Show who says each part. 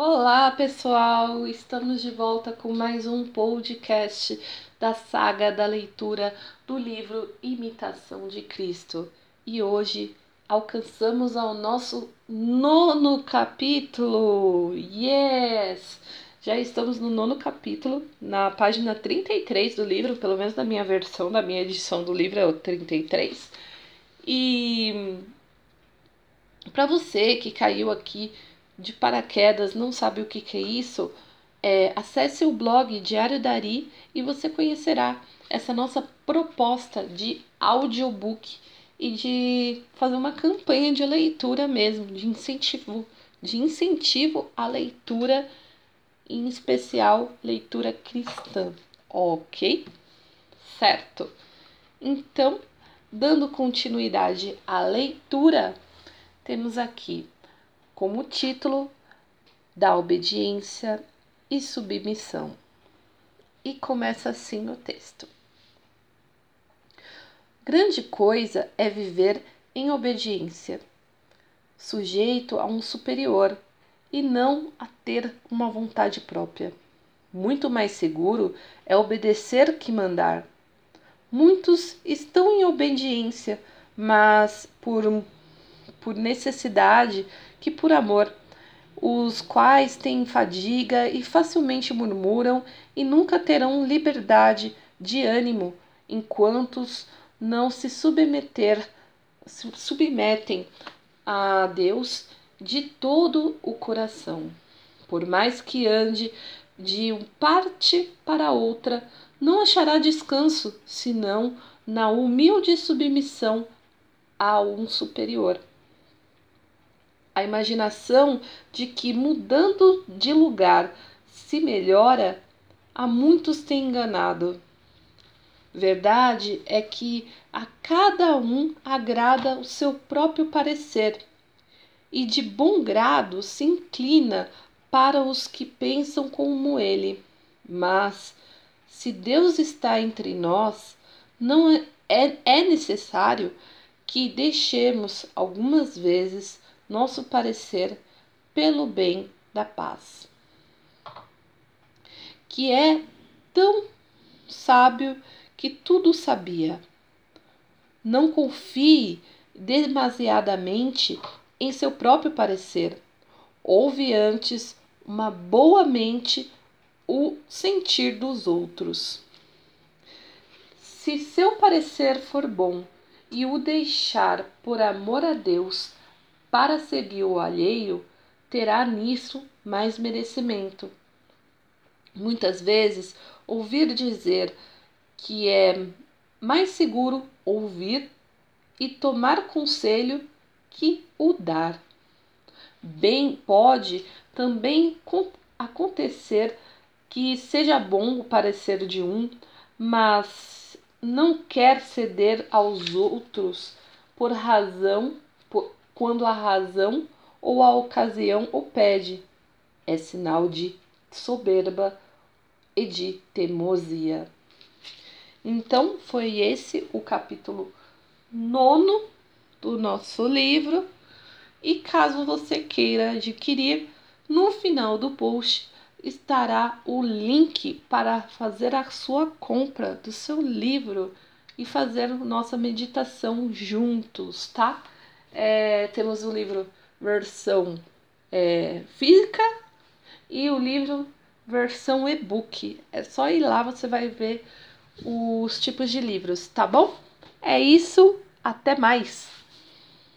Speaker 1: Olá, pessoal! Estamos de volta com mais um podcast da saga da leitura do livro Imitação de Cristo. E hoje alcançamos ao nosso nono capítulo. Yes! Já estamos no nono capítulo, na página 33 do livro, pelo menos na minha versão, da minha edição do livro é o 33. E para você que caiu aqui de paraquedas, não sabe o que, que é isso, é, acesse o blog Diário Dari e você conhecerá essa nossa proposta de audiobook e de fazer uma campanha de leitura mesmo, de incentivo, de incentivo à leitura, em especial leitura cristã, ok? Certo. Então, dando continuidade à leitura, temos aqui como título da obediência e submissão. E começa assim o texto. Grande coisa é viver em obediência, sujeito a um superior e não a ter uma vontade própria. Muito mais seguro é obedecer que mandar. Muitos estão em obediência, mas por por necessidade que por amor, os quais têm fadiga e facilmente murmuram e nunca terão liberdade de ânimo enquanto não se submeter submetem a Deus de todo o coração. Por mais que ande de uma parte para outra, não achará descanso senão na humilde submissão a um superior a imaginação de que mudando de lugar se melhora, a muitos tem enganado. Verdade é que a cada um agrada o seu próprio parecer, e de bom grado se inclina para os que pensam como ele. Mas, se Deus está entre nós, não é, é, é necessário que deixemos algumas vezes nosso parecer pelo bem da paz, que é tão sábio que tudo sabia. Não confie demasiadamente em seu próprio parecer. Ouve antes uma boa mente o sentir dos outros. Se seu parecer for bom e o deixar por amor a Deus, para seguir o alheio, terá nisso mais merecimento. Muitas vezes, ouvir dizer que é mais seguro ouvir e tomar conselho que o dar. Bem pode também acontecer que seja bom o parecer de um, mas não quer ceder aos outros por razão quando a razão ou a ocasião o pede. É sinal de soberba e de teimosia. Então, foi esse o capítulo nono do nosso livro. E caso você queira adquirir, no final do post estará o link para fazer a sua compra do seu livro e fazer nossa meditação juntos, tá? É, temos o livro versão é, física e o livro versão e-book. É só ir lá, você vai ver os tipos de livros, tá bom? É isso, até mais!